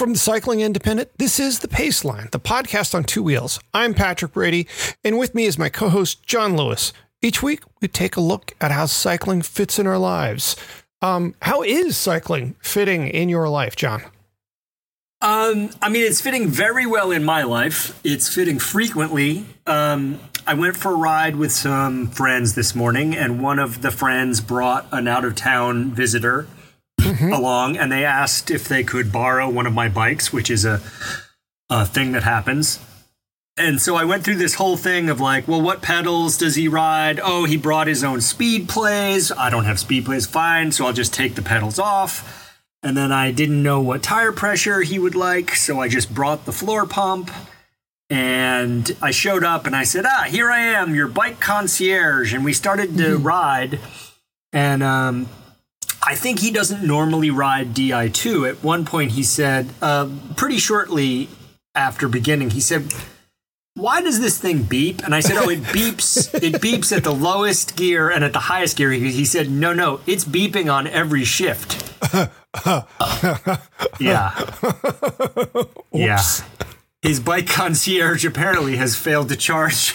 From the Cycling Independent, this is The Paceline, the podcast on two wheels. I'm Patrick Brady, and with me is my co host, John Lewis. Each week, we take a look at how cycling fits in our lives. Um, how is cycling fitting in your life, John? Um, I mean, it's fitting very well in my life. It's fitting frequently. Um, I went for a ride with some friends this morning, and one of the friends brought an out of town visitor mm-hmm. along, and they asked if they could borrow one of my bikes, which is a, a thing that happens. And so I went through this whole thing of like, well, what pedals does he ride? Oh, he brought his own Speedplays. I don't have Speedplays. Fine. So I'll just take the pedals off. And then I didn't know what tire pressure he would like. So I just brought the floor pump. And I showed up and I said, ah, here I am, your bike concierge. And we started to mm-hmm. ride. And um, I think he doesn't normally ride Di2. At one point, he said, uh, pretty shortly after beginning, he said, why does this thing beep? And I said, oh, it beeps. it beeps at the lowest gear and at the highest gear. He said, no, no, it's beeping on every shift. yeah. yeah. His bike concierge apparently has failed to charge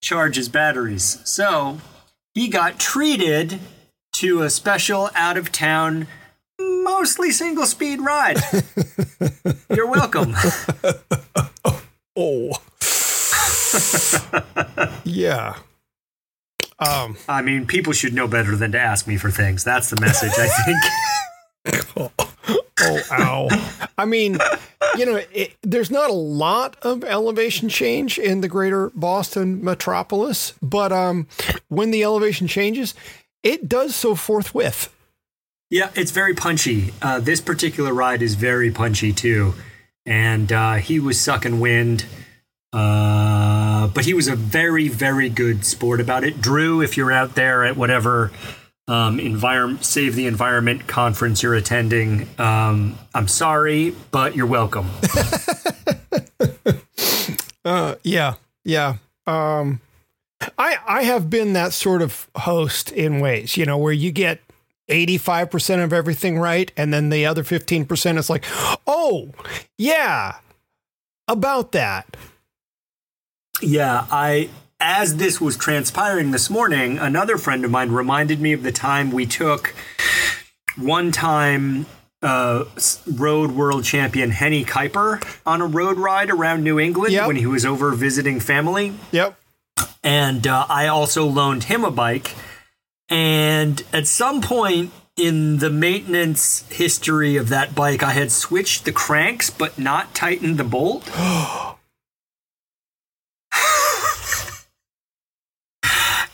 charge his batteries. So he got treated to a special out of town, mostly single speed ride. You're welcome. oh. yeah. Um, I mean, people should know better than to ask me for things. That's the message, I think. oh, oh, ow. I mean, you know, it, there's not a lot of elevation change in the greater Boston metropolis, but um, when the elevation changes, it does so forthwith. Yeah, it's very punchy. Uh, this particular ride is very punchy too, and uh, he was sucking wind. Uh, but he was a very, very good sport about it. Drew, if you're out there at whatever um, environment, save the environment conference you're attending, um, I'm sorry, but you're welcome. uh, yeah, yeah. Um, I I have been that sort of host in ways, you know, where you get 85% of everything right and then the other 15% is like, "Oh, yeah, about that." Yeah, I as this was transpiring this morning, another friend of mine reminded me of the time we took one time uh, road world champion Hennie Kuiper on a road ride around New England yep. when he was over visiting family. Yep and uh, I also loaned him a bike. And at some point in the maintenance history of that bike, I had switched the cranks but not tightened the bolt.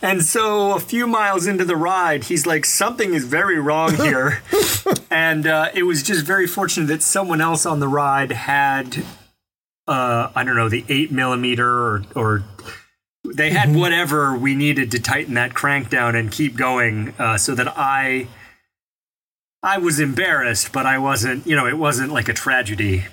and so a few miles into the ride, he's like, something is very wrong here. and uh, it was just very fortunate that someone else on the ride had, uh, I don't know, the eight millimeter or, or they had mm-hmm. whatever we needed to tighten that crank down and keep going uh, so that I I was embarrassed, but I wasn't, you know, it wasn't like a tragedy.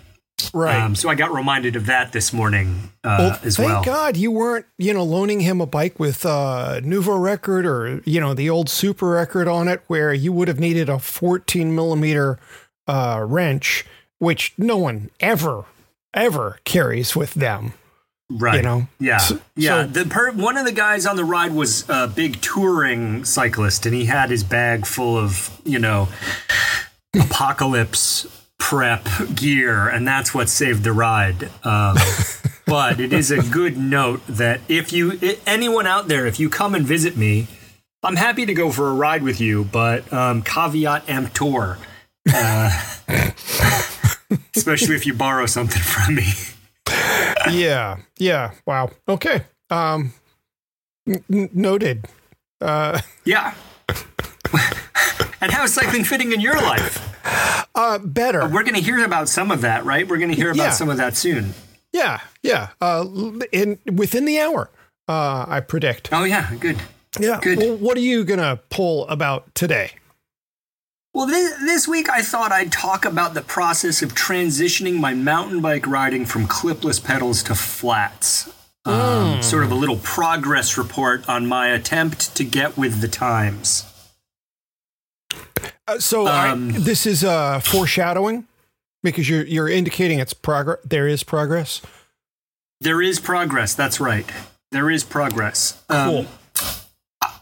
Right. Um, so I got reminded of that this morning uh, well, as thank well. Thank God you weren't, you know, loaning him a bike with uh, Nuovo Record or, you know, the old super record on it where you would have needed a 14 millimeter uh, wrench, which no one ever, ever carries with them. Right. You know. Yeah. So, yeah. So, the per- one of the guys on the ride was a big touring cyclist, and he had his bag full of you know apocalypse prep gear, and that's what saved the ride. Um, but it is a good note that if you anyone out there, if you come and visit me, I'm happy to go for a ride with you. But um, caveat emptor, uh, especially if you borrow something from me. Yeah, yeah. Wow. Okay. Um, n- noted. Uh, yeah. and how is cycling fitting in your life? Uh, better. We're going to hear about some of that, right? We're going to hear about Yeah. some of that soon. Yeah, yeah. Uh, in within the hour, uh, I predict. Oh yeah, good. Yeah. Good. Well, what are you gonna pull about today? Well, this, this week I thought I'd talk about the process of transitioning my mountain bike riding from clipless pedals to flats. Um, sort of a little progress report on my attempt to get with the times. Uh, so I- Um, this is uh, foreshadowing because you're you're indicating it's progress. There is progress. There is progress. That's right. There is progress. Um, Cool.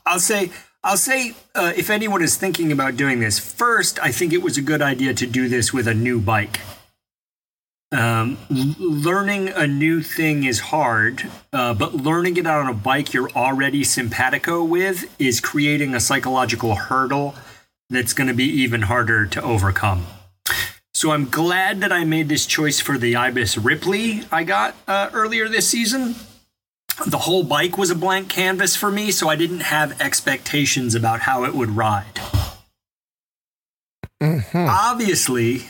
I'll say, I'll say, uh, if anyone is thinking about doing this, first, I think it was a good idea to do this with a new bike. Um, learning a new thing is hard, uh, but learning it on a bike you're already simpatico with is creating a psychological hurdle that's going to be even harder to overcome. So I'm glad that I made this choice for the Ibis Ripley I got uh, earlier this season. The whole bike was a blank canvas for me, so I didn't have expectations about how it would ride. Obviously,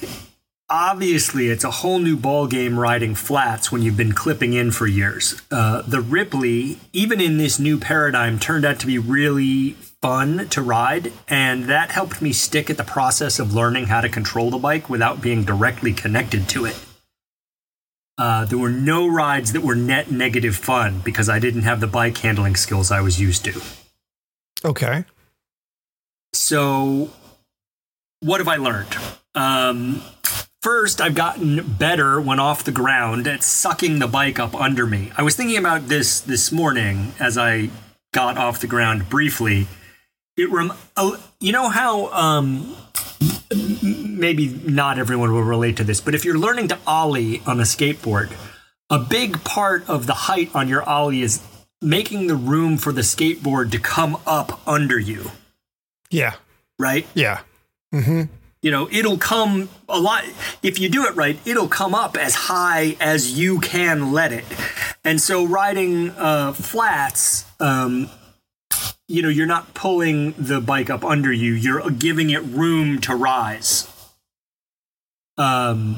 obviously, it's a whole new ball game riding flats when you've been clipping in for years. Uh, the Ripley, even in this new paradigm, turned out to be really fun to ride, and that helped me stick at the process of learning how to control the bike without being directly connected to it. Uh, there were no rides that were net negative fun because I didn't have the bike handling skills I was used to. Okay. So, what have I learned? Um, first, I've gotten better when off the ground at sucking the bike up under me. I was thinking about this this morning as I got off the ground briefly. It rem- you know how um, maybe not everyone will relate to this, but if you're learning to ollie on a skateboard, a big part of the height on your ollie is making the room for the skateboard to come up under you, Yeah. right? Yeah. Mm-hmm. you know it'll come a lot if you do it right it'll come up as high as you can let it and so riding uh, flats um, you know you're not pulling the bike up under you you're giving it room to rise um,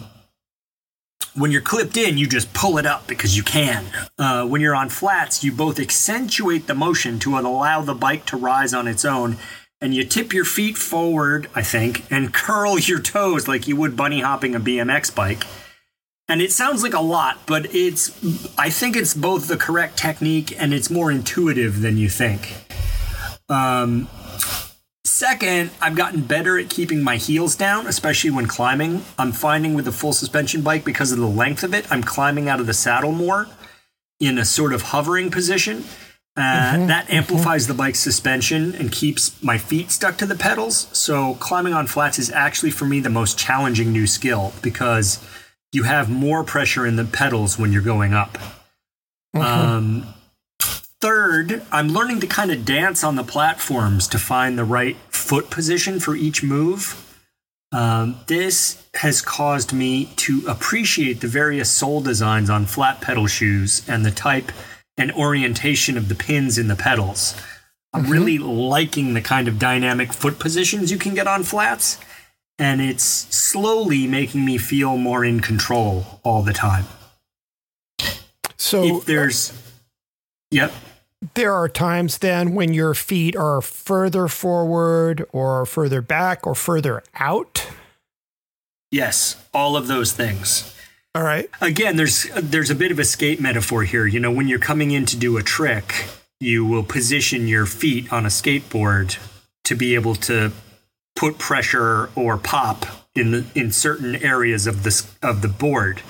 when you're clipped in you just pull it up because you can uh, when you're on flats you both accentuate the motion to allow the bike to rise on its own and you tip your feet forward, I think, and curl your toes like you would bunny hopping a BMX bike. And it sounds like a lot, but it's I think it's both the correct technique and it's more intuitive than you think. Um, second, I've gotten better at keeping my heels down, especially when climbing. I'm finding with a full suspension bike because of the length of it, I'm climbing out of the saddle more in a sort of hovering position. Uh, that amplifies the bike's suspension and keeps my feet stuck to the pedals. So climbing on flats is actually for me the most challenging new skill because you have more pressure in the pedals when you're going up. Um, third, I'm learning to kind of dance on the platforms to find the right foot position for each move. Um, this has caused me to appreciate the various sole designs on flat pedal shoes and the type and orientation of the pins in the pedals. I'm really liking the kind of dynamic foot positions you can get on flats, and it's slowly making me feel more in control all the time. So if there's, yep, there are times then when your feet are further forward or further back or further out. yes, all of those things. All right. again there's there's a bit of a skate metaphor here you know when you're coming in to do a trick you will position your feet on a skateboard to be able to put pressure or pop in the, in certain areas of this of the board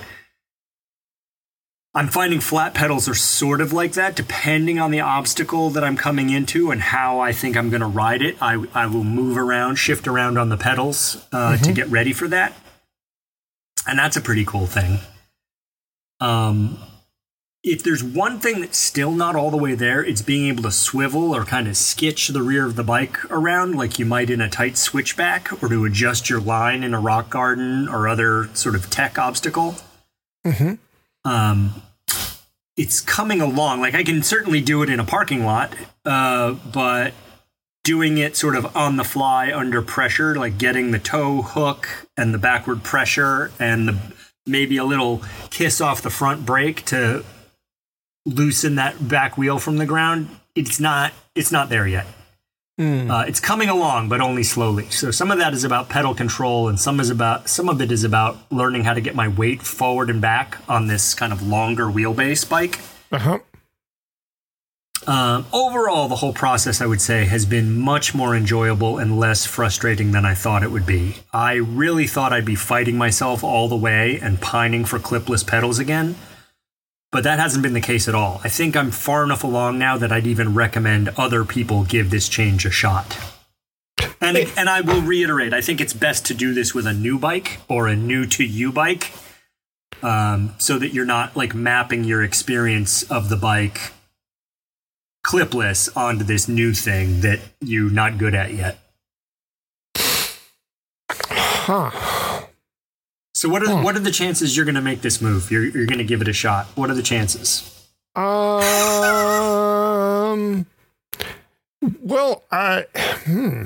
I'm finding flat pedals are sort of like that depending on the obstacle that I'm coming into and how I think I'm going to ride it I, I will move around shift around on the pedals uh, to get ready for that and that's a pretty cool thing. Um, if there's one thing that's still not all the way there, it's being able to swivel or kind of skitch the rear of the bike around like you might in a tight switchback, or to adjust your line in a rock garden or other sort of tech obstacle. Mhm. Um, it's coming along. Like I can certainly do it in a parking lot, uh, but doing it sort of on the fly under pressure, like getting the tow hook and the backward pressure and the maybe a little kiss off the front brake to loosen that back wheel from the ground. It's not. It's not there yet. Mm. Uh, it's coming along, but only slowly. So some of that is about pedal control, and some is about some of it is about learning how to get my weight forward and back on this kind of longer wheelbase bike. Uh-huh. Um, overall, the whole process, I would say, has been much more enjoyable and less frustrating than I thought it would be. I really thought I'd be fighting myself all the way and pining for clipless pedals again, but that hasn't been the case at all. I think I'm far enough along now that I'd even recommend other people give this change a shot. And, and I will reiterate, I think it's best to do this with a new bike or a new to you bike um, so that you're not like mapping your experience of the bike clipless onto this new thing that you're not good at yet. Huh. So what are what are the chances you're going to make this move? You're you're going to give it a shot. What are the chances? Um. Well, uh, hmm.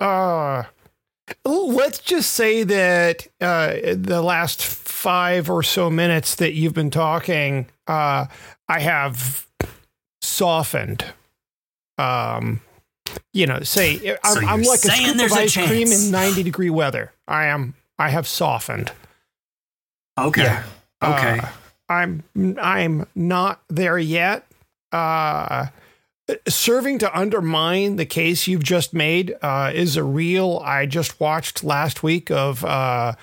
Uh, let's just say that uh, the last five or so minutes that you've been talking, uh, I have softened. Um, you know, say I'm, I'm like a scoop of ice cream in 90 degree weather. I am. I have softened. Okay. Yeah. Okay. Uh, I'm I'm not there yet. Uh, serving to undermine the case you've just made uh, is a reel I just watched last week of uh,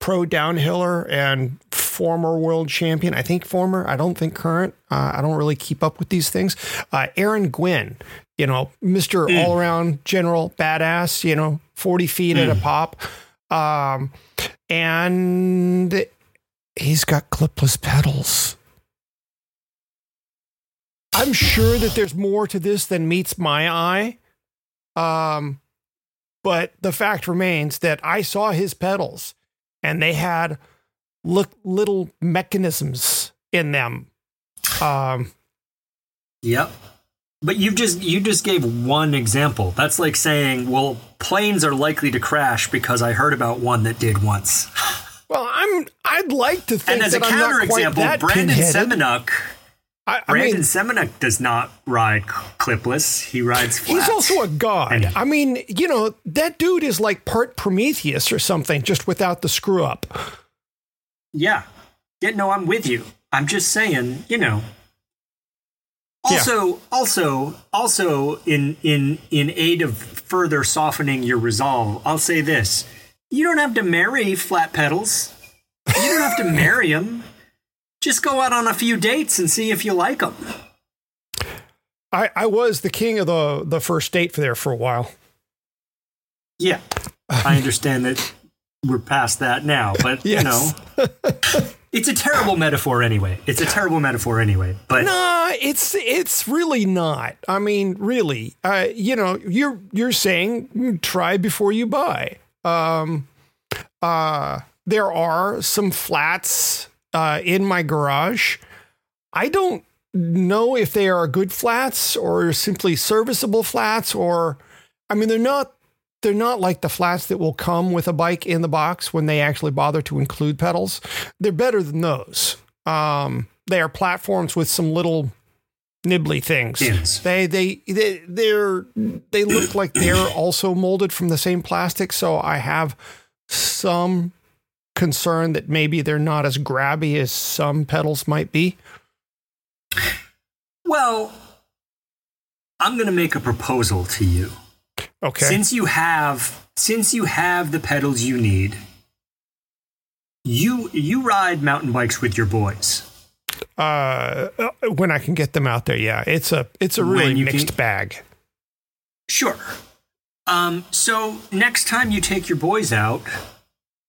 pro downhiller and former world champion. I think former. I don't think current. Uh, I don't really keep up with these things. Uh, Aaron Gwin, you know, Mister All Around General Badass. You know, forty feet at a pop, um, and he's got clipless pedals. I'm sure that there's more to this than meets my eye. Um, but the fact remains that I saw his pedals and they had look little mechanisms in them. Um, Yep. But you just you just gave one example. That's like saying, well, planes are likely to crash because I heard about one that did once. well, I'm I'd like to think and as a that I'm not quite counterexample, Brandon. Semenuk I, I Brandon mean, Semenuk does not ride clipless. He rides flats. He's also a god. And- I mean, you know, that dude is like part Prometheus or something, just without the screw up. Yeah. Yeah, no, I'm with you. I'm just saying, you know. Yeah. Also, also, also in in in aid of further softening your resolve, I'll say this. You don't have to marry flat pedals. You don't have to marry them. Just go out on a few dates and see if you like them. I, I was the king of the the first date for there for a while. Yeah. I understand that we're past that now, but Yes. you know, it's a terrible metaphor anyway. It's a terrible metaphor anyway. But Nah, it's it's really not. I mean, really, uh, you know, you're you're saying try before you buy. Um, uh, there are some flats uh, in my garage. I don't know if they are good flats or simply serviceable flats, or I mean, they're not. They're not like the flats that will come with a bike in the box when they actually bother to include pedals. They're better than those. Um, they are platforms with some little nibbly things. Yes. They they they they're they look like they're also molded from the same plastic. So I have some concern that maybe they're not as grabby as some pedals might be. well, I'm going to make a proposal to you. Okay. Since you have since you have the pedals you need, you you ride mountain bikes with your boys. Uh, when I can get them out there, yeah, it's a it's a really mixed can- bag. Sure. Um, so next time you take your boys out,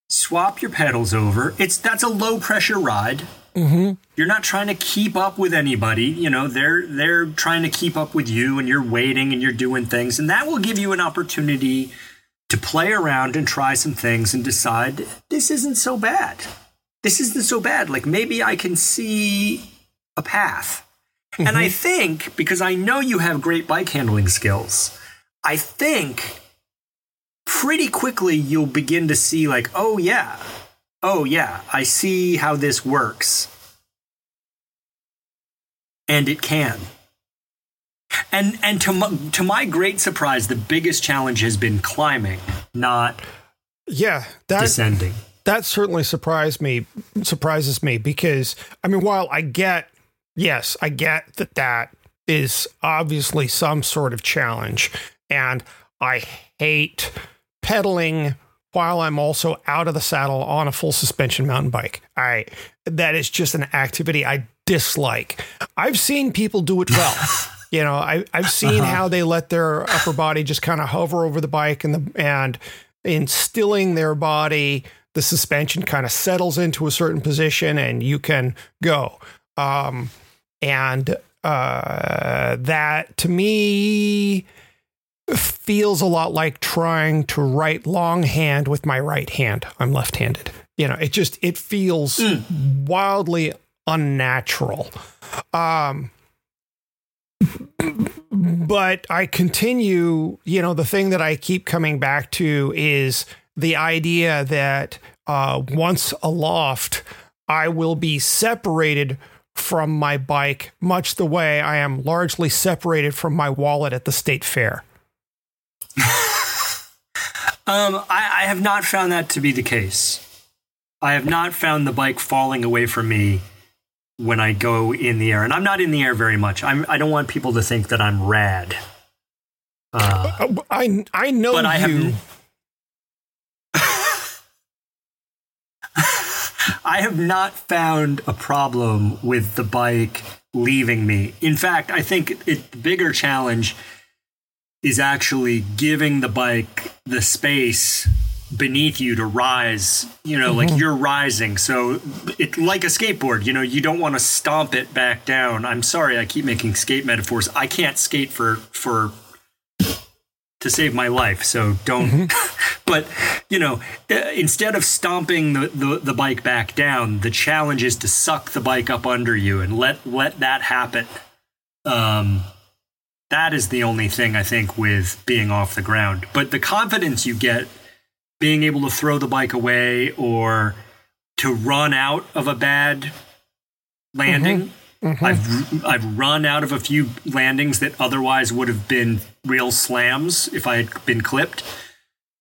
swap your pedals over. It's that's a low pressure ride. Mm-hmm. You're not trying to keep up with anybody. You know, they're they're trying to keep up with you, and you're waiting and you're doing things, and that will give you an opportunity to play around and try some things and decide this isn't so bad. This isn't so bad. Like maybe I can see a path. Mm-hmm. And I think, because I know you have great bike handling skills, I think pretty quickly you'll begin to see, like, oh, yeah, oh, yeah, I see how this works. And it can. And and to my, to my great surprise, the biggest challenge has been climbing, not yeah, that, descending. That certainly surprised me. Surprises me because I mean, while I get yes, I get that that is obviously some sort of challenge, and I hate pedaling while I'm also out of the saddle on a full suspension mountain bike. I that is just an activity I dislike. I've seen people do it well. you know, I I've seen uh-huh. how they let their upper body just kind of hover over the bike and the and instilling their body, the suspension kind of settles into a certain position and you can go. Um, and uh, that to me feels a lot like trying to write longhand with my right hand. I'm left handed. You know, it just it feels mm. wildly unnatural. Um, but I continue, you know, the thing that I keep coming back to is the idea that uh, once aloft, I will be separated from my bike, much the way I am largely separated from my wallet at the state fair. um, I, I have not found that to be the case. I have not found the bike falling away from me when I go in the air, and I'm not in the air very much. I'm, I don't want people to think that I'm rad. Uh, I I know but you. I have. I have not found a problem with the bike leaving me. In fact, I think it, the bigger challenge is actually giving the bike the space beneath you to rise you know mm-hmm. like you're rising so it like a skateboard you know you don't want to stomp it back down i'm sorry i keep making skate metaphors i can't skate for for to save my life so don't mm-hmm. but you know uh, instead of stomping the, the, the bike back down the challenge is to suck the bike up under you and let let that happen um that is the only thing i think with being off the ground but the confidence you get being able to throw the bike away or to run out of a bad landing. Mm-hmm. Mm-hmm. I've I've run out of a few landings that otherwise would have been real slams if I had been clipped.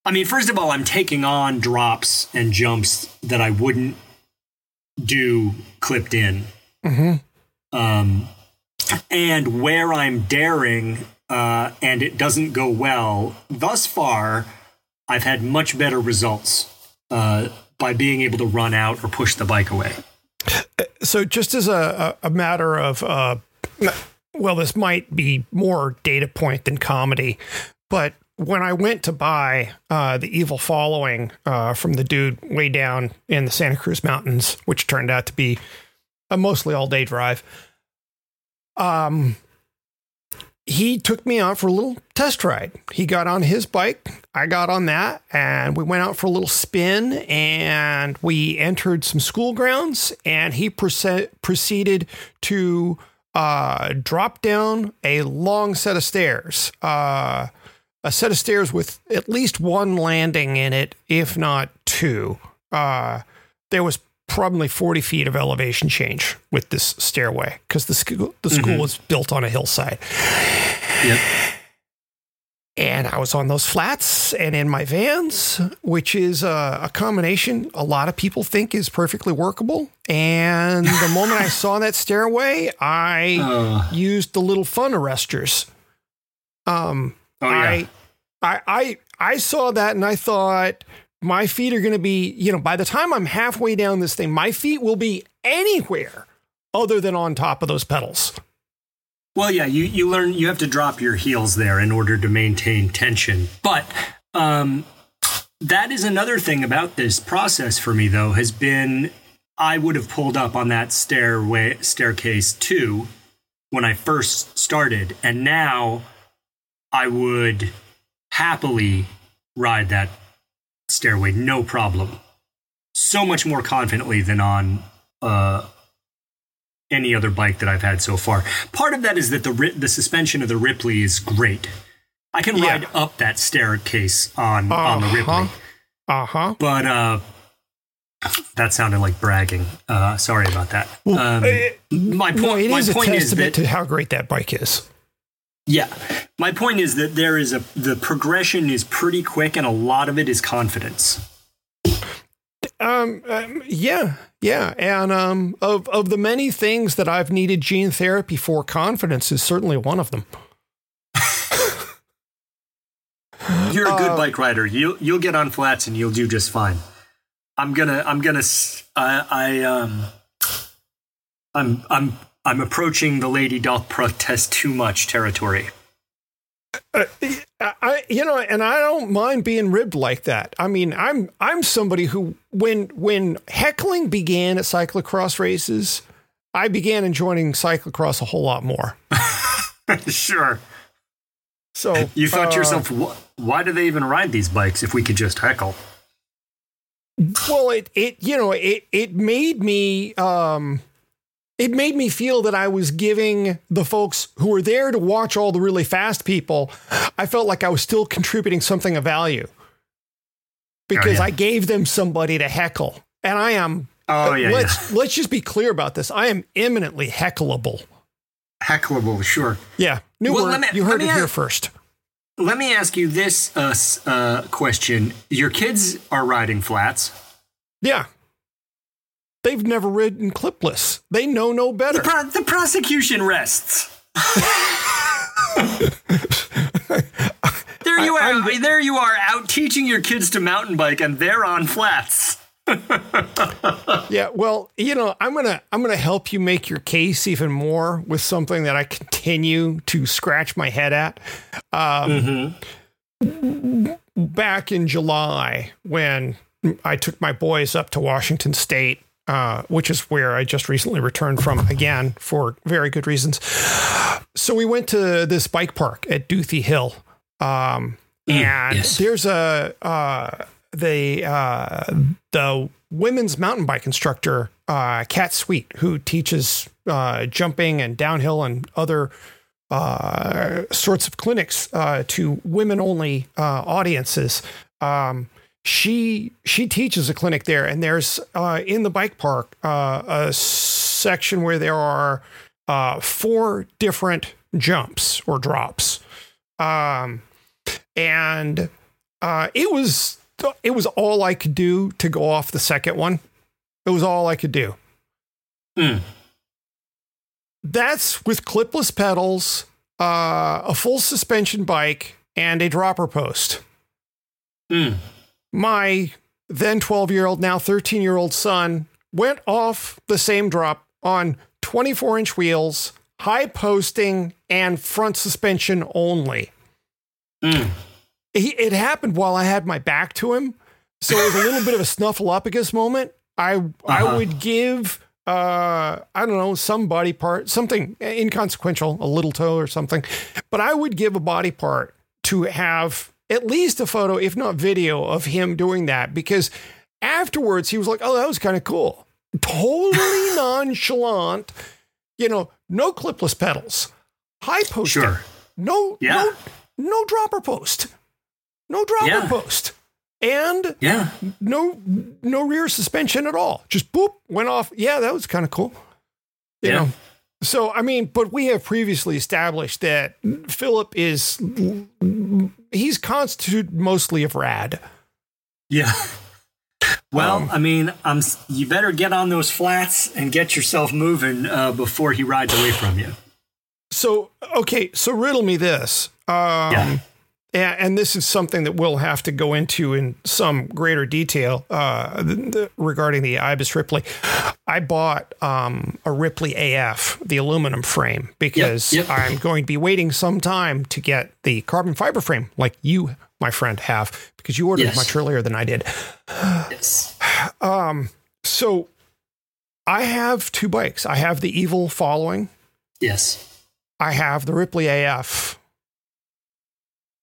I mean, first of all, I'm taking on drops and jumps that I wouldn't do clipped in. Mm-hmm. Um, and where I'm daring uh, and it doesn't go well, thus far, I've had much better results uh, by being able to run out or push the bike away. So, just as a, a matter of, uh, well, this might be more data point than comedy, but when I went to buy uh, the Evil Following uh, from the dude way down in the Santa Cruz Mountains, which turned out to be a mostly all day drive, um, he took me out for a little test ride. He got on his bike, I got on that, and we went out for a little spin and we entered some school grounds. And he proceeded to uh, drop down a long set of stairs, uh, a set of stairs with at least one landing in it, if not two. Uh, there was probably 40 feet of elevation change with this stairway because the school the school mm-hmm. was built on a hillside. Yep. And I was on those flats and in my vans, which is a, a combination a lot of people think is perfectly workable. And the moment I saw that stairway, I uh. used the little fun arresters. Um, oh, yeah. I, I, I, I saw that and I thought, my feet are going to be, you know, by the time I'm halfway down this thing, my feet will be anywhere other than on top of those pedals. Well, yeah, you, you learn, you have to drop your heels there in order to maintain tension. But um, that is another thing about this process for me, though, has been I would have pulled up on that stairway, staircase too when I first started. And now I would happily ride that stairway, no problem. So much more confidently than on uh, any other bike that I've had so far. Part of that is that the the suspension of the Ripley is great. I can Yeah. ride up that staircase on on the Ripley, Uh-huh. Uh but uh, that sounded like bragging. Uh, sorry about that. Um, my point, No, it my is a point is that to how great that bike is. yeah, my point is that there is a the progression is pretty quick, and a lot of it is confidence. Um, um, yeah, yeah, and um, of of the many things that I've needed gene therapy for, confidence is certainly one of them. You're a good Uh, bike rider. You you'll get on flats and you'll do just fine. I'm gonna I'm gonna I I um I'm I'm I'm approaching the lady doth protest too much territory. Uh, I, you know, and I don't mind being ribbed like that. I mean, I'm I'm somebody who, when when heckling began at cyclocross races, I began enjoying cyclocross a whole lot more. sure. So You thought to uh, yourself, why do they even ride these bikes if we could just heckle? well, it it you know it it made me um. It made me feel that I was giving the folks who were there to watch all the really fast people, I felt like I was still contributing something of value because yeah. I gave them somebody to heckle. And I am Oh yeah, let's let's just be clear about this. I am eminently heckleable. heckleable. Sure. Yeah, new Well, word. me- you heard it here first. Let me ask you this uh, uh, question: Your kids are riding flats. Yeah, they've never ridden clipless. They know no The, better. pro- the prosecution rests. there you I- are. I'm there you are, out teaching your kids to mountain bike, and they're on flats. Yeah, well, you know, I'm gonna I'm gonna help you make your case even more with something that I continue to scratch my head at. Um, Back in July, when I took my boys up to Washington State, uh, which is where I just recently returned from again for very good reasons. So we went to this bike park at Duthie Hill, um, and yes. there's a uh, the uh, the women's mountain bike instructor, uh, Kat Sweet, who teaches uh, jumping and downhill and other uh, sorts of clinics uh, to women only uh, audiences. Um, she she teaches a clinic there, and there's uh, in the bike park uh, a section where there are uh, four different jumps or drops, um, and uh, it was it was all I could do to go off the second one. It was all I could do. Hmm. That's with clipless pedals, uh, a full suspension bike, and a dropper post. Hmm. My then 12 year old, now 13 year old son went off the same drop on 24 inch wheels, high posting, and front suspension only. Hmm. He, it happened while I had my back to him. So it was a little bit of a snuffleupagus moment. I I Uh-huh. would give uh I don't know some body part something inconsequential a little toe or something but I would give a body part to have at least a photo if not video of him doing that because afterwards he was like oh that was kind of cool totally nonchalant you know no clipless pedals high posting Sure. no Yeah. no no dropper post no dropper Yeah. post and Yeah. no no rear suspension at all. Just boop went off. Yeah, that was kind of cool. You Yeah. know. So I mean, but we have previously established that Philip is he's constituted mostly of rad. Yeah. Well, Um, I mean, I'm. You better get on those flats and get yourself moving uh, before he rides away from you. So okay, so riddle me this. Um Yeah. And, and this is something that we'll have to go into in some greater detail uh, the, the, regarding the Ibis Ripley. I bought um, a Ripley AF, the aluminum frame, because yep. I'm going to be waiting some time to get the carbon fiber frame, like you, my friend, have, because you ordered Yes. much earlier than I did. Yes. Um, so I have two bikes. I have the Evil following. Yes. I have the Ripley AF.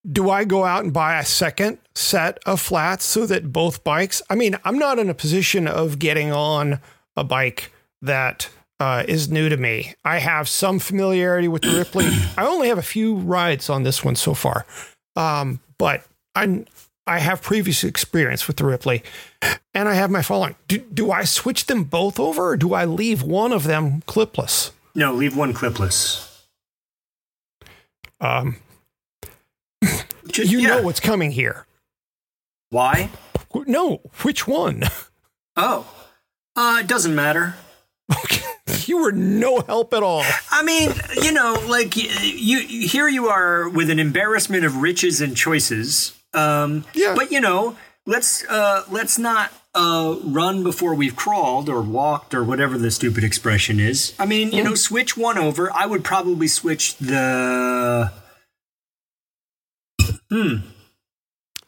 Do I go out and buy a second set of flats so that both bikes? I mean, I'm not in a position of getting on a bike that uh, is new to me. I have some familiarity with the Ripley. I only have a few rides on this one so far, um, but I I have previous experience with the Ripley, and I have my following. Do, do I switch them both over, or do I leave one of them clipless? No, leave one clipless. Um, Just- you yeah. know what's coming here. why? No, which one? Oh, uh, it doesn't matter. You were no help at all. I mean, you know, like y- you here you are with an embarrassment of riches and choices. Um, Yeah. But you know, let's uh, let's not uh, run before we've crawled or walked or whatever the stupid expression is. I mean, you know, switch one over. I would probably switch the. Hmm.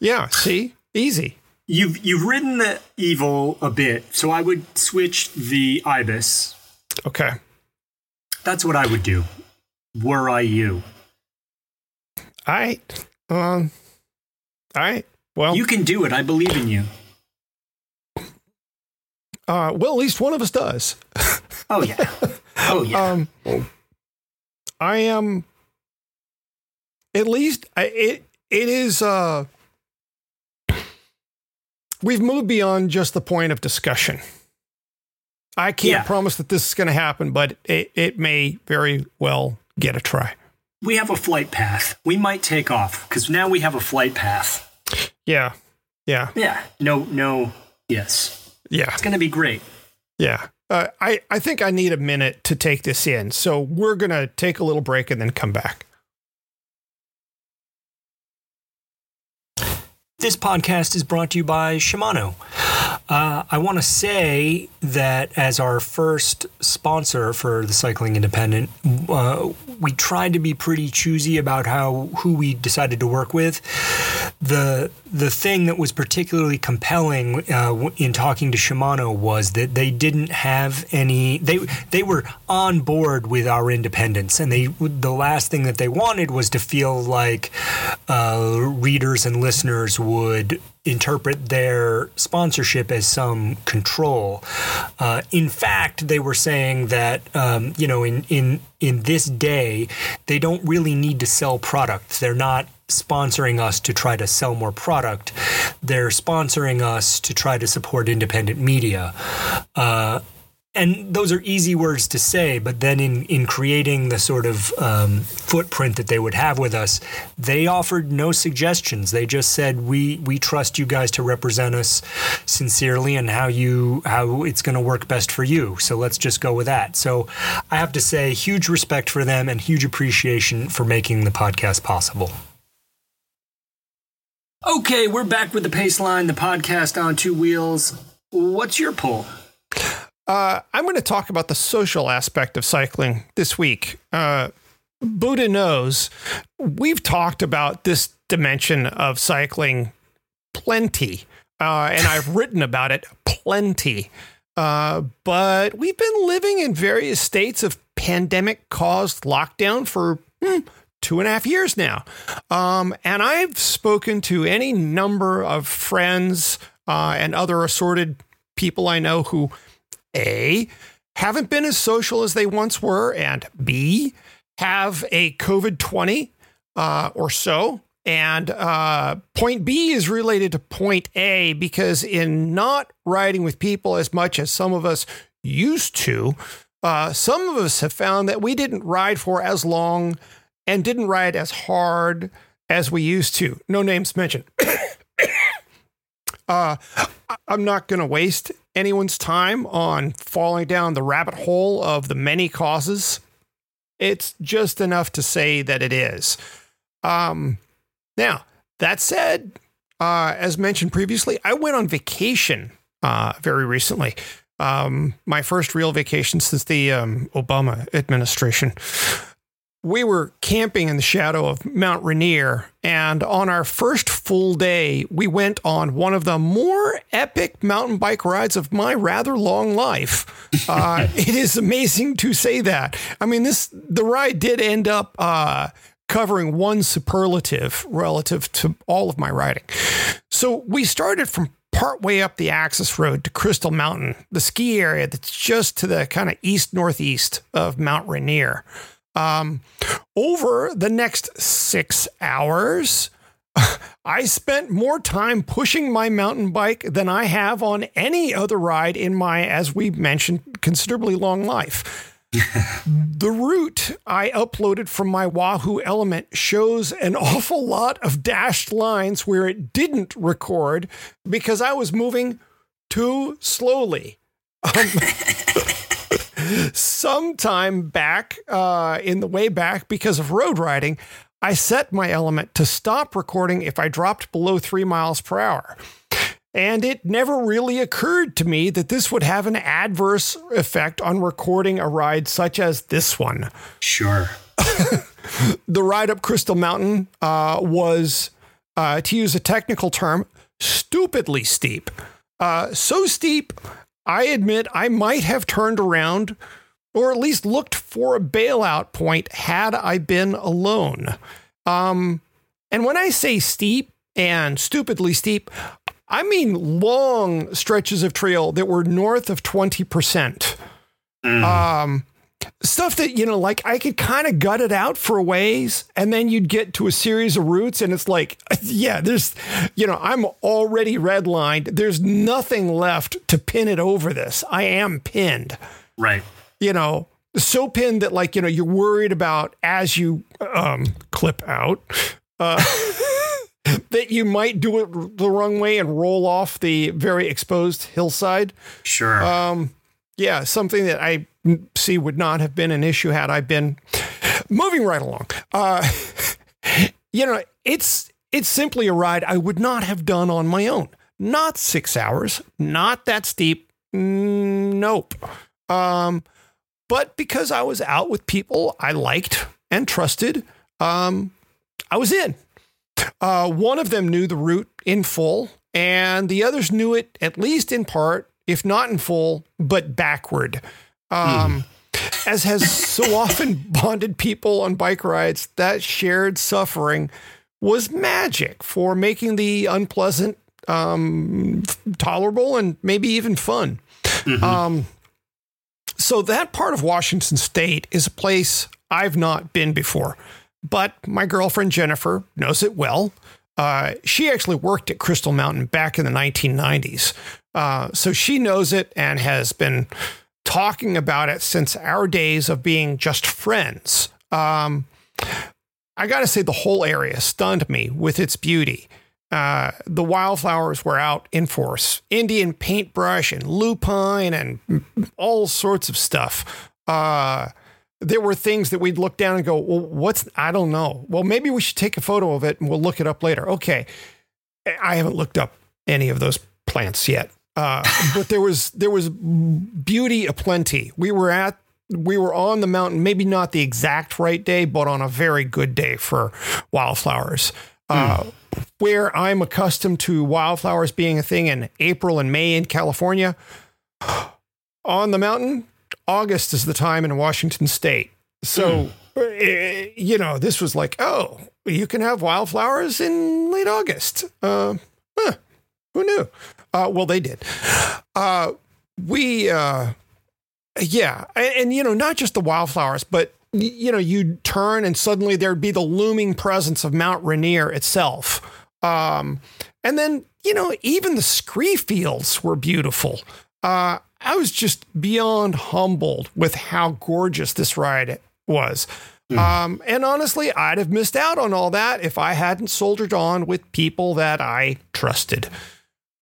Yeah, see, easy. You've you've ridden the evil a bit, so I would switch the ibis. Okay. That's what I would do. Were I you? All right. Um. All right. Well, You can do it. I believe in you. uh, well, at least one of us does. Oh yeah. Oh yeah. Um, I am. At least I, it it is. Uh, we've moved beyond just the point of discussion. I can't Yeah. promise that this is going to happen, but it, it may very well get a try. we have a flight path. We might take off because now we have a flight path. Yeah, yeah, Yeah. No. No. Yes. yeah, It's gonna be great. yeah. Uh, I I think I need a minute to take this in, so we're gonna take a little break and then come back. This podcast is brought to you by Shimano. Uh, I want to say that as our first sponsor for the Cycling Independent, uh, we tried to be pretty choosy about how who we decided to work with. The the thing that was particularly compelling uh, in talking to Shimano was that they didn't have any. They they were on board with our independence, and they the last thing that they wanted was to feel like uh, readers and listeners would interpret their sponsorship as some control. Uh, in fact, they were saying that um, you know in in in this day they don't really need to sell product. They're not sponsoring us to try to sell more product. They're sponsoring us to try to support independent media. Uh, and those are easy words to say, but then in, in creating the sort of um, footprint that they would have with us, they offered no suggestions. They just said, "We we trust you guys to represent us sincerely, and how you how it's going to work best for you. So let's just go with that." So I have to say, huge respect for them and huge appreciation for making the podcast possible. Okay, we're back with the Paceline, the podcast on two wheels. What's your pull? Uh, I'm going to talk about the social aspect of cycling this week. Uh, Buddha knows we've talked about this dimension of cycling plenty, uh, and I've written about it plenty. Uh, but we've been living in various states of pandemic caused lockdown for hmm, two and a half years now. Um, and I've spoken to any number of friends uh, and other assorted people I know who a, haven't been as social as they once were, and B, have a COVID 20 uh, or so. And uh, point B is related to point A because in not riding with people as much as some of us used to, uh, some of us have found that we didn't ride for as long and didn't ride as hard as we used to. No names mentioned. uh, I'm not going to waste anyone's time on falling down the rabbit hole of the many causes. It's just enough to say that it is. Um, now, that said, uh, as mentioned previously, I went on vacation uh, very recently. Um, my first real vacation since the um, Obama administration we were camping in the shadow of Mount Rainier, and on our first full day, we went on one of the more epic mountain bike rides of my rather long life. Uh, it is amazing to say that. I mean, this the ride did end up uh, covering one superlative relative to all of my riding. So we started from partway up the access road to Crystal Mountain, the ski area that's just to the kind of east northeast of Mount Rainier. Um, over the next six hours, I spent more time pushing my mountain bike than I have on any other ride in my, as we mentioned, considerably long life. the route I uploaded from my Wahoo ELEMNT shows an awful lot of dashed lines where it didn't record because I was moving too slowly. Um, sometime back uh, in the way back because of road riding, I set my ELEMNT to stop recording if I dropped below three miles per hour. And it never really occurred to me that this would have an adverse effect on recording a ride such as this one. Sure. the ride up Crystal Mountain uh, was, uh, to use a technical term, stupidly steep. Uh, so steep, I admit I might have turned around or at least looked for a bailout point had I been alone. Um, and when I say steep and stupidly steep, I mean long stretches of trail that were north of 20%. Mm. Um, stuff that, you know, like I could kind of gut it out for a ways, and then you'd get to a series of routes, and it's like, yeah, there's, you know, I'm already redlined. There's nothing left to pin it over this. I am pinned. Right you know, so pinned that like, you know, you're worried about as you um, clip out. Uh, that you might do it the wrong way and roll off the very exposed hillside. Sure. Um, yeah, something that I see would not have been an issue had I been moving right along. Uh, you know, it's it's simply a ride I would not have done on my own. Not six hours, not that steep. Nope. Um, but because I was out with people I liked and trusted, um, I was in. Uh, one of them knew the route in full, and the others knew it at least in part, if not in full, but backward. Um, mm. As has so often bonded people on bike rides, that shared suffering was magic for making the unpleasant um, tolerable and maybe even fun. Mm-hmm. Um, so that part of Washington state is a place I've not been before, but my girlfriend Jennifer knows it well. Uh, she actually worked at Crystal Mountain back in the 1990s. Uh, so she knows it and has been talking about it since our days of being just friends. Um, I got to say, the whole area stunned me with its beauty. Uh, the wildflowers were out in force Indian paintbrush and lupine and all sorts of stuff. Uh, there were things that we'd look down and go, well, what's, I don't know. Well, maybe we should take a photo of it and we'll look it up later. Okay. I haven't looked up any of those plants yet. Uh, but there was, there was beauty aplenty. We were at, we were on the mountain, maybe not the exact right day, but on a very good day for wildflowers. Uh, mm where I'm accustomed to wildflowers being a thing in April and May in California, on the mountain, August is the time in Washington state. So, mm. you know, this was like, oh, you can have wildflowers in late August. Uh, who knew? Uh, well, they did. Uh, we, uh, yeah. And, and, you know, not just the wildflowers, but you know, you'd turn and suddenly there'd be the looming presence of Mount Rainier itself. Um, and then, you know, even the scree fields were beautiful. Uh, I was just beyond humbled with how gorgeous this ride was. Mm. Um, and honestly, I'd have missed out on all that if I hadn't soldiered on with people that I trusted.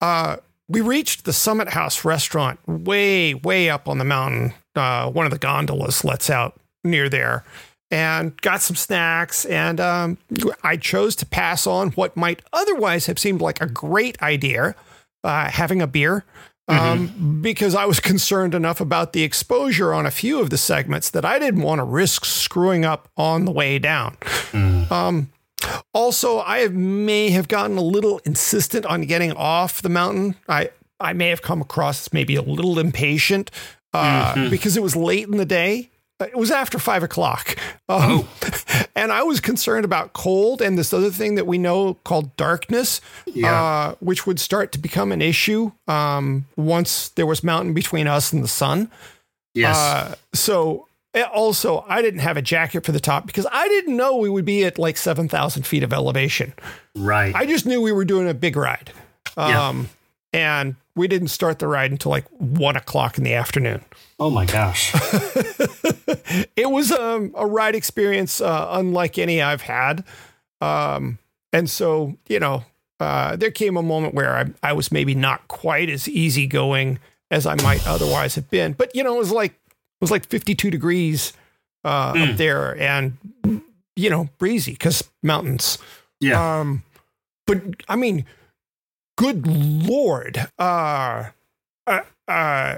Uh, we reached the Summit House restaurant way, way up on the mountain. Uh, one of the gondolas lets out near there and got some snacks. And um, I chose to pass on what might otherwise have seemed like a great idea, uh, having a beer. Um, mm-hmm. because I was concerned enough about the exposure on a few of the segments that I didn't want to risk screwing up on the way down. Mm. Um, also, I may have gotten a little insistent on getting off the mountain. I I may have come across as maybe a little impatient uh, mm-hmm. because it was late in the day it was after five o'clock. Um, oh. And I was concerned about cold and this other thing that we know called darkness, Yeah. uh, which would start to become an issue um, once there was mountain between us and the sun. Yes. Uh, so also, I didn't have a jacket for the top because I didn't know we would be at like 7,000 feet of elevation. right. I just knew we were doing a big ride. Yeah. Um, And we didn't start the ride until like one o'clock in the afternoon. oh my gosh. It was um, a ride experience uh, unlike any I've had. Um, and so, you know, uh, there came a moment where I, I was maybe not quite as easygoing as I might otherwise have been. But, you know, it was like, it was like 52 degrees uh, Mm. up there and, you know, breezy because mountains. Yeah. Um, but I mean, good lord. Uh, uh, uh,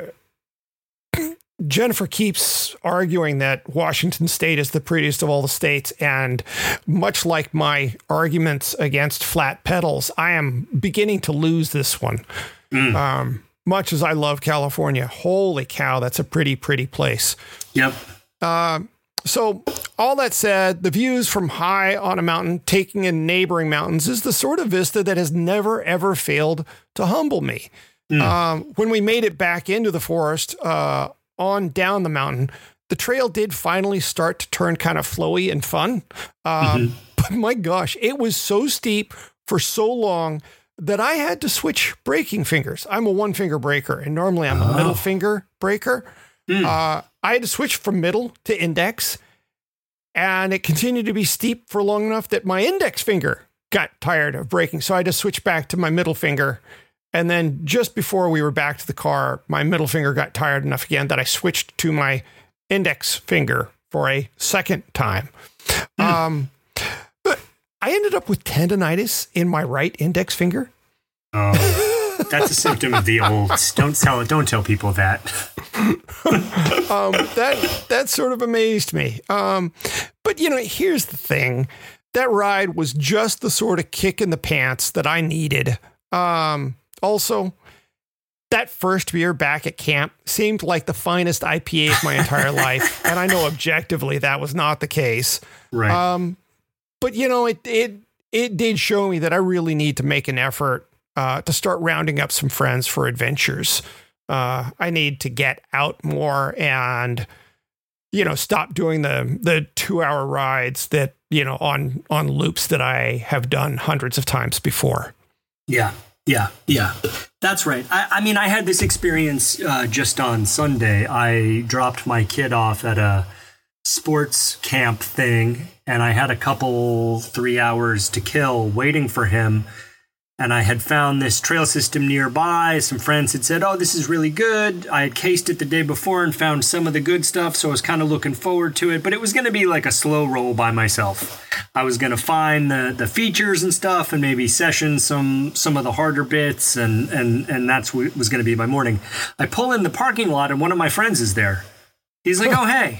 Jennifer keeps arguing that Washington state is the prettiest of all the states. And much like my arguments against flat pedals, I am beginning to lose this one. Mm. Um, much as I love California, holy cow, that's a pretty, pretty place. yep. Um, so, all that said, the views from high on a mountain, taking in neighboring mountains, is the sort of vista that has never ever failed to humble me. Um, when we made it back into the forest, uh, on down the mountain, the trail did finally start to turn kind of flowy and fun. Um, But my gosh, it was so steep for so long that I had to switch breaking fingers. I'm a one finger breaker, and normally I'm a middle finger breaker. Uh, I had to switch from middle to index, and it continued to be steep for long enough that my index finger got tired of breaking. So I had to switch back to my middle finger. And then just before we were back to the car, my middle finger got tired enough again that I switched to my index finger for a second time. Um, but I ended up with tendonitis in my right index finger. Oh, that's a symptom of the olds. Don't tell don't tell people that. um, that that sort of amazed me. Um, but you know, here's the thing: that ride was just the sort of kick in the pants that I needed. Um, also, that first beer back at camp seemed like the finest IPA of my entire life, and I know objectively that was not the case. Right. Um, but you know, it it it did show me that I really need to make an effort uh, to start rounding up some friends for adventures. Uh, I need to get out more and you know stop doing the the two hour rides that you know on on loops that I have done hundreds of times before. Yeah, yeah, yeah. That's right. I, I mean, I had this experience uh, just on Sunday. I dropped my kid off at a sports camp thing, and I had a couple three hours to kill waiting for him. And I had found this trail system nearby. Some friends had said, Oh, this is really good. I had cased it the day before and found some of the good stuff, so I was kind of looking forward to it. But it was going to be like a slow roll by myself. I was going to find the, the features and stuff and maybe session some some of the harder bits, and, and, and that's what was going to be my morning. I pull in the parking lot, and one of my friends is there. He's like, Oh, hey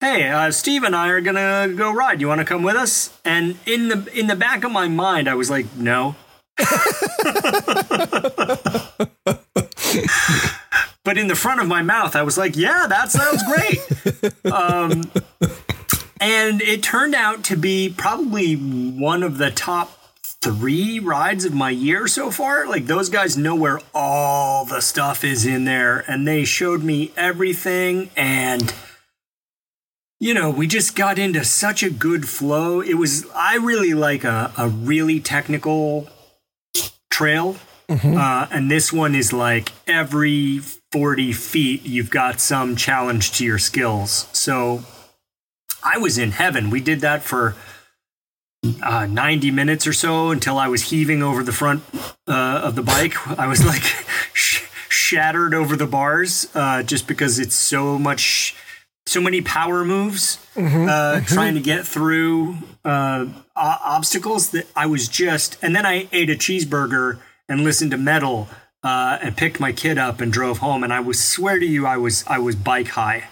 hey uh, steve and i are gonna go ride you want to come with us and in the in the back of my mind i was like no but in the front of my mouth i was like yeah that sounds great um, and it turned out to be probably one of the top three rides of my year so far. Like those guys know where all the stuff is in there, and they showed me everything. And you know, we just got into such a good flow. It was I really like a, a really technical trail. Uh, and this one is like every 40 feet, you've got some challenge to your skills. So I was in heaven. We did that for uh, 90 minutes or so until I was heaving over the front uh, of the bike. I was like sh- shattered over the bars uh, just because it's so much, so many power moves uh, trying to get through uh, obstacles that I was just. And then I ate a cheeseburger and listened to metal uh, and picked my kid up and drove home. And I was swear to you, I was I was bike high.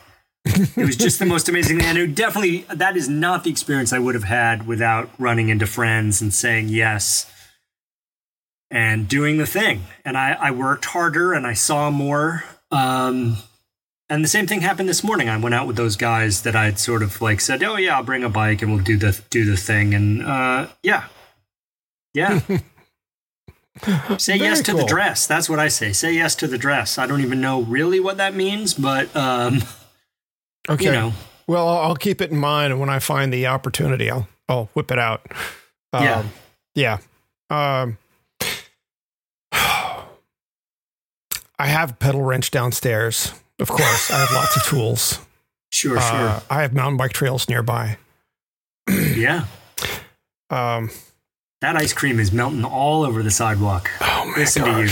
it was just the most amazing thing. And it definitely, that is not the experience I would have had without running into friends and saying yes and doing the thing. And I, I worked harder and I saw more. Um, and the same thing happened this morning. I went out with those guys that I'd sort of like said, "Oh yeah, I'll bring a bike and we'll do the do the thing." And uh, yeah, yeah. say Very yes to the dress. That's what I say. Say yes to the dress. I don't even know really what that means, but um, Okay. you know, Well, I'll, I'll keep it in mind, and when I find the opportunity, I'll I'll whip it out. Um, Yeah. yeah. Um, I have a pedal wrench downstairs. Of course, I have lots of tools. sure, Uh, I have mountain bike trails nearby. yeah. Um, That ice cream is melting all over the sidewalk. oh Listen to you.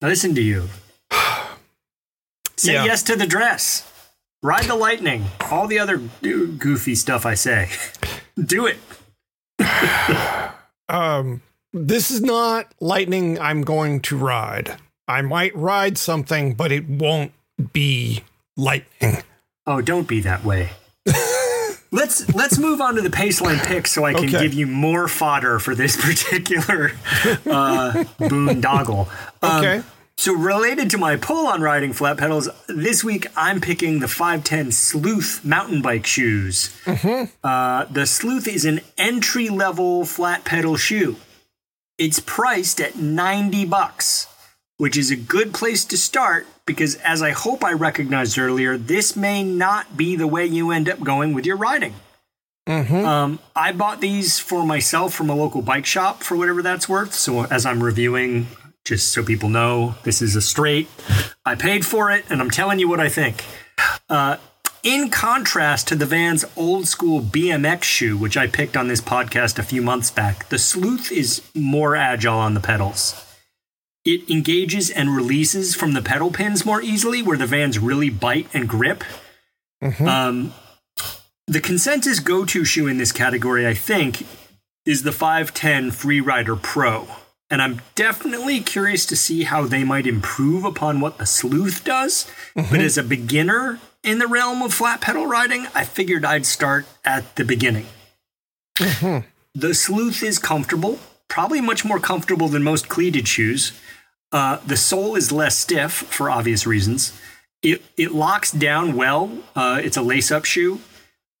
Listen to you. Say Yeah. yes to the dress. Ride the lightning. All the other goofy stuff I say. Do it. Um, this is not lightning. I'm going to ride. I might ride something, but it won't be lightning. Oh, don't be that way. let's let's move on to the paceline pick so I can Okay. give you more fodder for this particular uh, boondoggle. Um, Okay. So related to my pull-on riding flat pedals, this week I'm picking the Five Ten Sleuth mountain bike shoes. Uh, the Sleuth is an entry-level flat pedal shoe. It's priced at 90 bucks, which is a good place to start because as I hope I recognized earlier, this may not be the way you end up going with your riding. Um, I bought these for myself from a local bike shop for whatever that's worth. So as I'm reviewing, just so people know, this is a straight. I paid for it, and I'm telling you what I think. Uh, in contrast to the Vans old school BMX shoe, which I picked on this podcast a few months back, the Sleuth is more agile on the pedals. It engages and releases from the pedal pins more easily, where the Vans really bite and grip. Mm-hmm. Um, the consensus go to shoe in this category, I think, is the Five Ten Freerider Pro. And I'm definitely curious to see how they might improve upon what the Sleuth does. Mm-hmm. But as a beginner in the realm of flat pedal riding, I figured I'd start at the beginning. Mm-hmm. The Sleuth is comfortable, probably much more comfortable than most cleated shoes. Uh, the sole is less stiff for obvious reasons. It, it locks down well. Uh, it's a lace up shoe.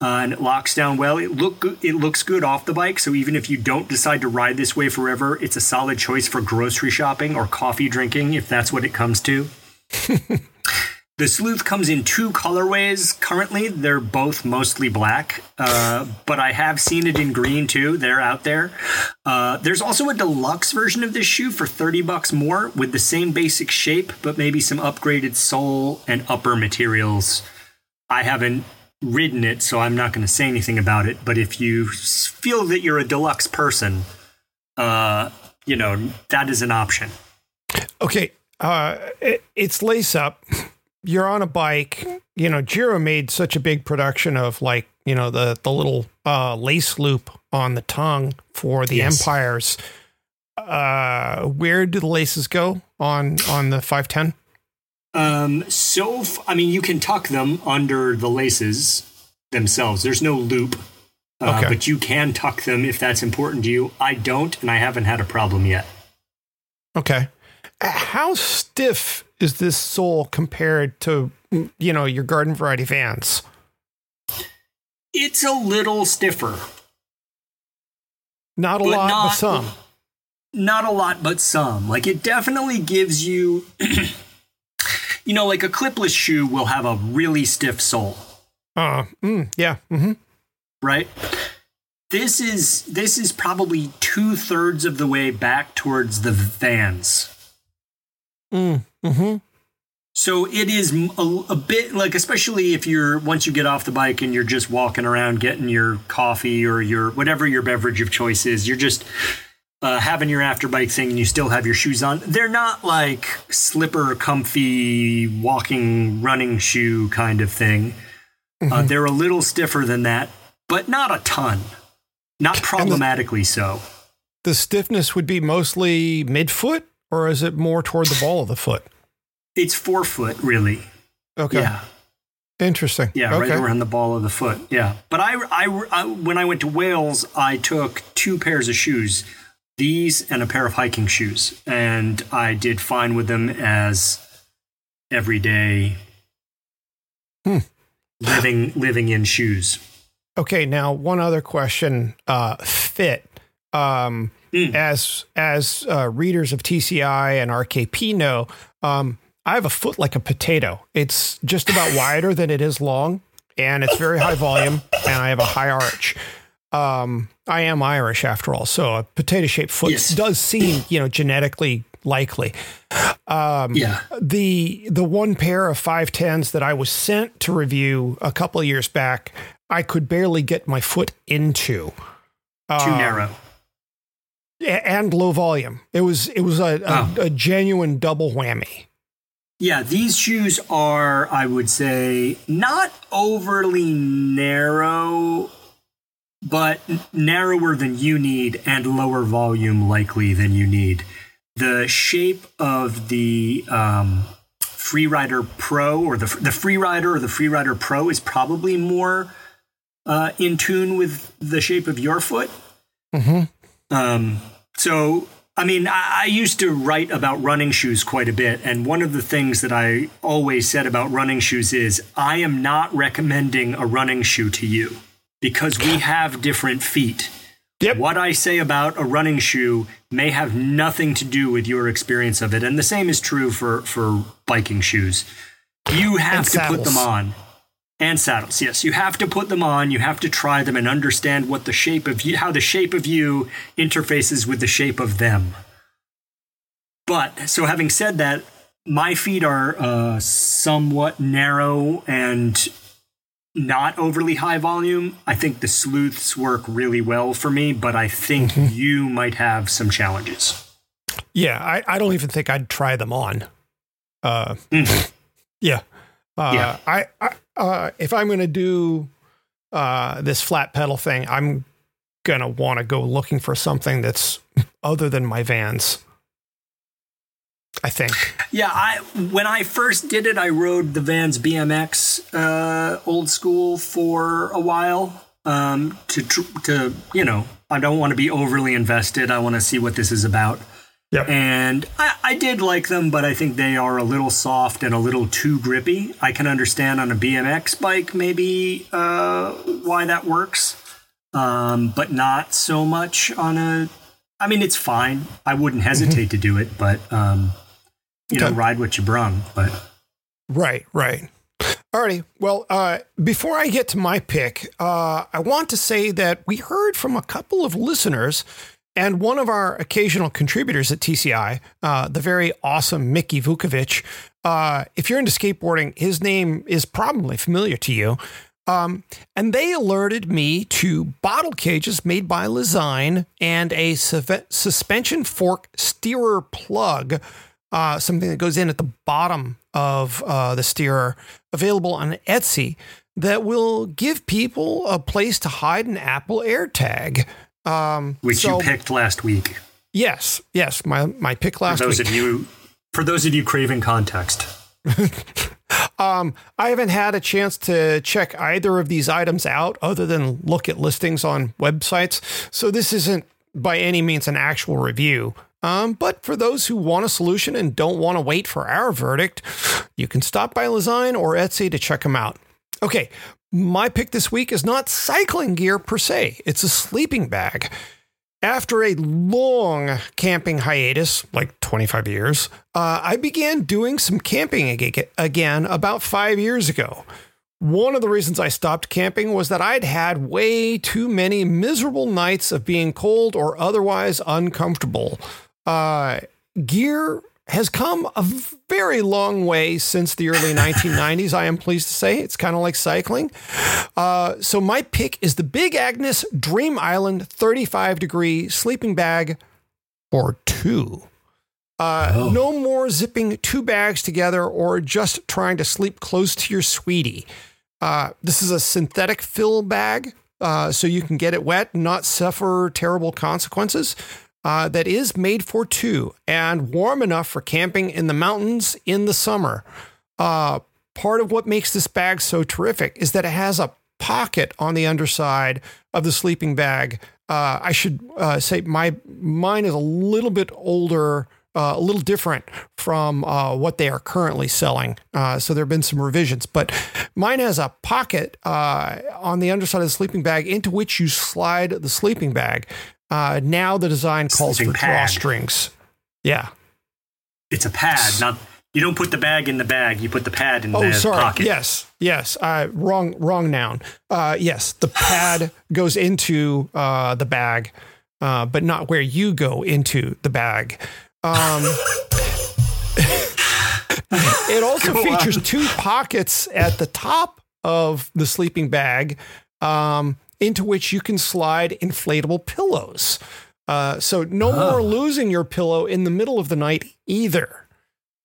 Uh, and it locks down well. It look it looks good off the bike. So even if you don't decide to ride this way forever, it's a solid choice for grocery shopping or coffee drinking if that's what it comes to. the Sleuth comes in two colorways. Currently, they're both mostly black, uh, but I have seen it in green too. They're out there. Uh, there's also a deluxe version of this shoe for 30 bucks more with the same basic shape, but maybe some upgraded sole and upper materials. I haven't ridden it, so I'm not going to say anything about it. But if you feel that you're a deluxe person, uh, you know that is an option. Okay. Uh, it, it's lace up. You're on a bike. You know, Giro made such a big production of like, you know, the, the little uh, lace loop on the tongue for the Yes. empires. Uh, where do the laces go on on the Five Ten? Um, so f- I mean, you can tuck them under the laces themselves. There's no loop. Uh, Okay. But you can tuck them if that's important to you. I don't, and I haven't had a problem yet. Okay. Uh, How stiff is this sole compared to, you know, your garden variety vans? It's a little stiffer. Not a But lot, not- but some. Not a lot, but some. Like it definitely gives you, you know, like a clipless shoe will have a really stiff sole, Uh, mm, yeah. hmm right? This is this is probably two thirds of the way back towards the Vans. Mm, hmm So it is a bit like, especially if you're once you get off the bike and you're just walking around getting your coffee or your whatever your beverage of choice is, you're just uh, having your after bike thing and you still have your shoes on. They're not like slipper, comfy, walking, running shoe kind of thing. Uh, they're a little stiffer than that, but not a ton. Not problematically so. The stiffness would be mostly midfoot, or is it more toward the ball of the foot? It's forefoot, really. Okay. Yeah. Interesting. Yeah, okay. right around the ball of the foot. Yeah, but I, I, I, when I went to Wales, I took two pairs of shoes, these and a pair of hiking shoes, and I did fine with them as everyday Hmm. living living in shoes. Okay, now one other question. Uh, fit. Um, Mm. As as uh, readers of TCI and RKP know, um, I have a foot like a potato. It's just about wider than it is long, and it's very high volume, and I have a high arch. Um, I am Irish after all, so a potato shaped foot Yes. does seem, you know, genetically likely. Um, Yeah. the the one pair of Five Tens that I was sent to review a couple of years back, I could barely get my foot into. Too Um, narrow. a- and low volume. It was it was a, a, Oh. a genuine double whammy. Yeah, these shoes are, I would say, not overly narrow, but narrower than you need and lower volume likely than you need. The shape of the um, Freerider Pro or the the Freerider or the Freerider Pro is probably more uh, in tune with the shape of your foot. Mm-hmm. Um, so, I mean, I, I used to write about running shoes quite a bit. And one of the things that I always said about running shoes is I am not recommending a running shoe to you because we have different feet. Yep. What I say about a running shoe may have nothing to do with your experience of it. And the same is true for, for biking shoes. You have And to put them on. And saddles, yes. You have to put them on. You have to try them and understand what the shape of you, how the shape of you interfaces with the shape of them. But so, having said that, my feet are uh, somewhat narrow and not overly high volume. I think the sleuths work really well for me, but I think you might have some challenges. Yeah, I, I don't even think I'd try them on. Uh, Mhm. yeah. Uh, Yeah. I, I uh, if I'm going to do uh, this flat pedal thing, I'm going to want to go looking for something that's other than my Vans. I think. Yeah, I when I first did it, I rode the Vans BMX uh, old school for a while. Um, to to you know, I don't want to be overly invested. I want to see what this is about. Yep. And I, I did like them, but I think they are a little soft and a little too grippy. I can understand on a BMX bike maybe uh, why that works, um, but not so much on a. I mean, it's fine. I wouldn't hesitate to do it, but um, you know, Okay. ride what you brung. But Right, right. Alrighty. Well, uh, before I get to my pick, uh, I want to say that we heard from a couple of listeners and one of our occasional contributors at TCI, uh, the very awesome Mickey Vukovic. Uh, if you're into skateboarding, his name is probably familiar to you. Um, and they alerted me to bottle cages made by Lezyne and a suve- suspension fork steerer plug uh, something that goes in at the bottom of uh, the steerer, available on Etsy, that will give people a place to hide an Apple AirTag. Um, which so- you picked last week. Yes, yes, my my pick last For those week. of you, for those of you craving context. Um, I haven't had a chance to check either of these items out other than look at listings on websites. So this isn't by any means an actual review. Um, but for those who want a solution and don't want to wait for our verdict, you can stop by Lezyne or Etsy to check them out. Okay, my pick this week is not cycling gear per se, it's a sleeping bag. After a long camping hiatus, like 25 years, uh, I began doing some camping again about five years ago. One of the reasons I stopped camping was that I'd had way too many miserable nights of being cold or otherwise uncomfortable. Uh, gear has come a very long way since the early 1990s, I am pleased to say. It's kind of like cycling. Uh, so my pick is the Big Agnes Dream Island 35 degree sleeping bag or two. Uh, Oh. No more zipping two bags together or just trying to sleep close to your sweetie. Uh, this is a synthetic fill bag, uh, so you can get it wet and not suffer terrible consequences. Uh, that is made for two and warm enough for camping in the mountains in the summer. Uh, part of what makes this bag so terrific is that it has a pocket on the underside of the sleeping bag. Uh, I should uh, say my mine is a little bit older uh, a little different from uh, what they are currently selling. Uh, so there have been some revisions, but mine has a pocket uh, on the underside of the sleeping bag into which you slide the sleeping bag. Uh, now the design calls for pad. drawstrings. Yeah. It's a pad, not. You don't put the bag in the bag. You put the pad in Oh, the sorry. pocket. Yes, yes. Uh, wrong, wrong noun. Uh, yes, the pad goes into uh, the bag, uh, but not where you go into the bag. Um, it also Go features on. two pockets at the top of the sleeping bag, um, into which you can slide inflatable pillows. Uh, so no more losing your pillow in the middle of the night either.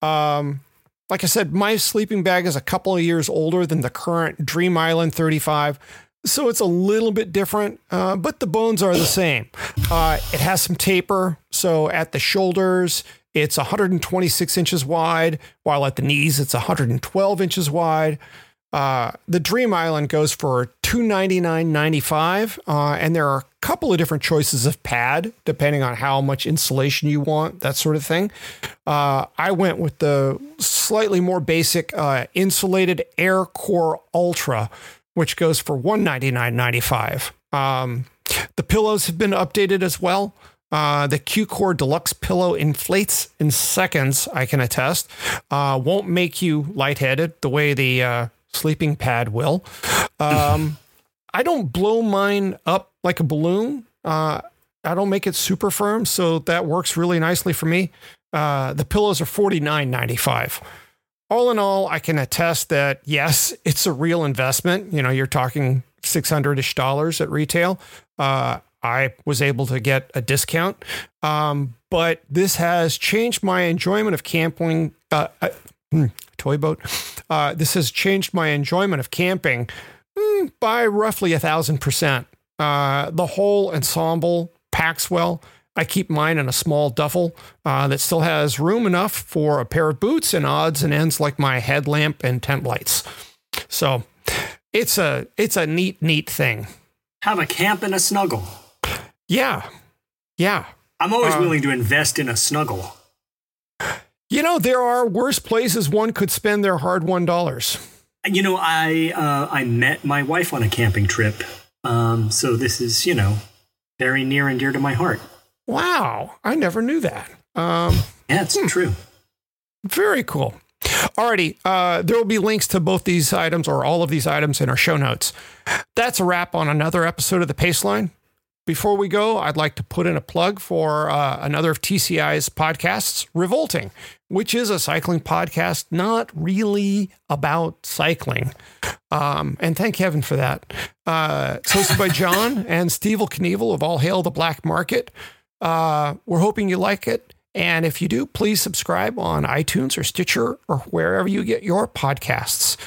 Um, like I said, my sleeping bag is a couple of years older than the current Dream Island 35. So it's a little bit different, uh, but the bones are the same. Uh, it has some taper. So at the shoulders, it's 126 inches wide, while at the knees, it's 112 inches wide. Uh, the Dream Island goes for $299.95, uh, and there are a couple of different choices of pad depending on how much insulation you want, that sort of thing. Uh, I went with the slightly more basic uh, insulated Air Core Ultra, which goes for $199.95. Um, the pillows have been updated as well. Uh, the Q Core Deluxe pillow inflates in seconds, I can attest. Uh, won't make you lightheaded the way the uh, sleeping pad will. Um, I don't blow mine up like a balloon. Uh, I don't make it super firm, so that works really nicely for me. Uh, the pillows are forty nine ninety five. All in all, I can attest that yes, it's a real investment. You know, you're talking six hundred ish dollars at retail. Uh, I was able to get a discount, um, but this has changed my enjoyment of camping. Uh, uh, hmm, toy boat. Uh, this has changed my enjoyment of camping hmm, by roughly a thousand percent. Uh, the whole ensemble packs well. I keep mine in a small duffel uh, that still has room enough for a pair of boots and odds and ends like my headlamp and tent lights. So it's a it's a neat neat thing. Have a camp and a snuggle. Yeah, yeah. I'm always Uh, willing to invest in a snuggle. You know there are worse places one could spend their hard won dollars. You know, I uh, I met my wife on a camping trip, um, so this is you know very near and dear to my heart. Wow, I never knew that. Um, Yeah, it's true. Very cool. Alrighty, uh, there will be links to both these items or all of these items in our show notes. That's a wrap on another episode of the Paceline. Before we go, I'd like to put in a plug for uh, another of TCI's podcasts, Revolting, which is a cycling podcast not really about cycling. Um, and thank heaven for that. Uh, it's hosted by John and Steve Knievel of All Hail the Black Market. Uh, we're hoping you like it. And if you do, please subscribe on iTunes or Stitcher or wherever you get your podcasts.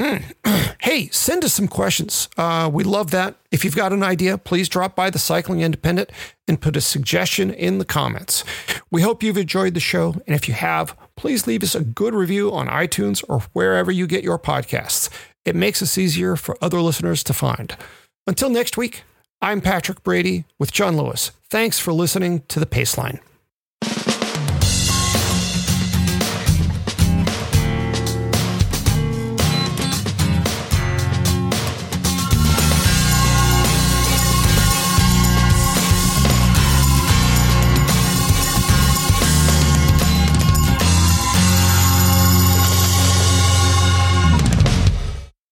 Mm. hey, send us some questions. Uh, we love that. If you've got an idea, please drop by the Cycling Independent and put a suggestion in the comments. We hope you've enjoyed the show. And if you have, please leave us a good review on iTunes or wherever you get your podcasts. It makes us easier for other listeners to find. Until next week, I'm Patrick Brady with John Lewis. Thanks for listening to The Paceline.